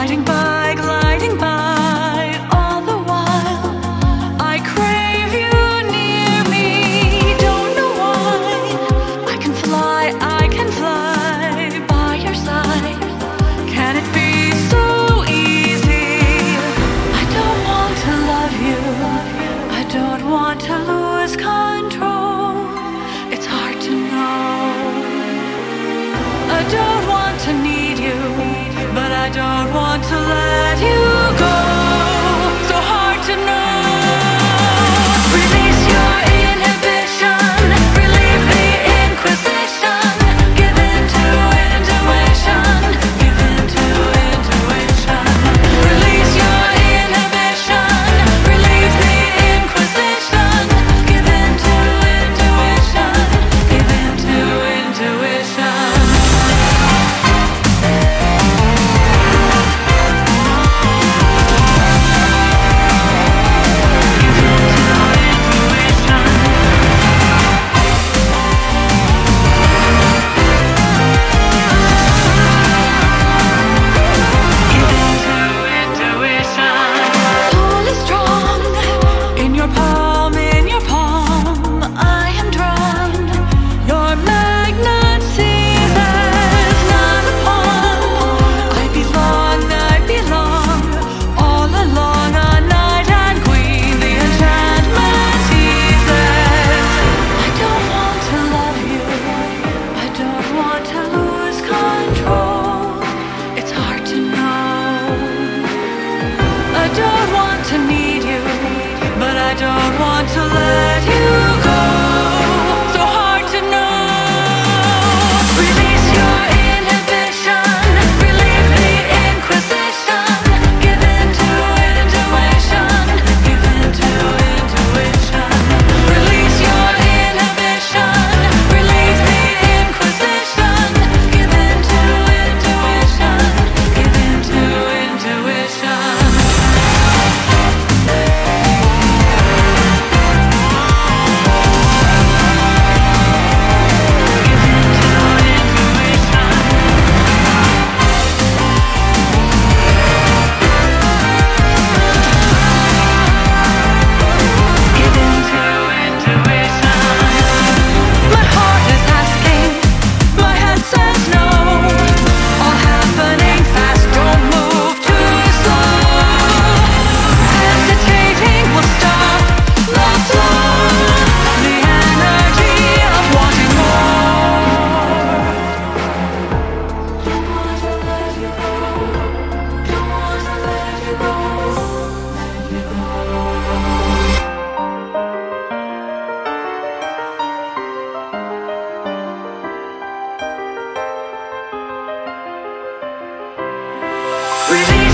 gliding by, Release.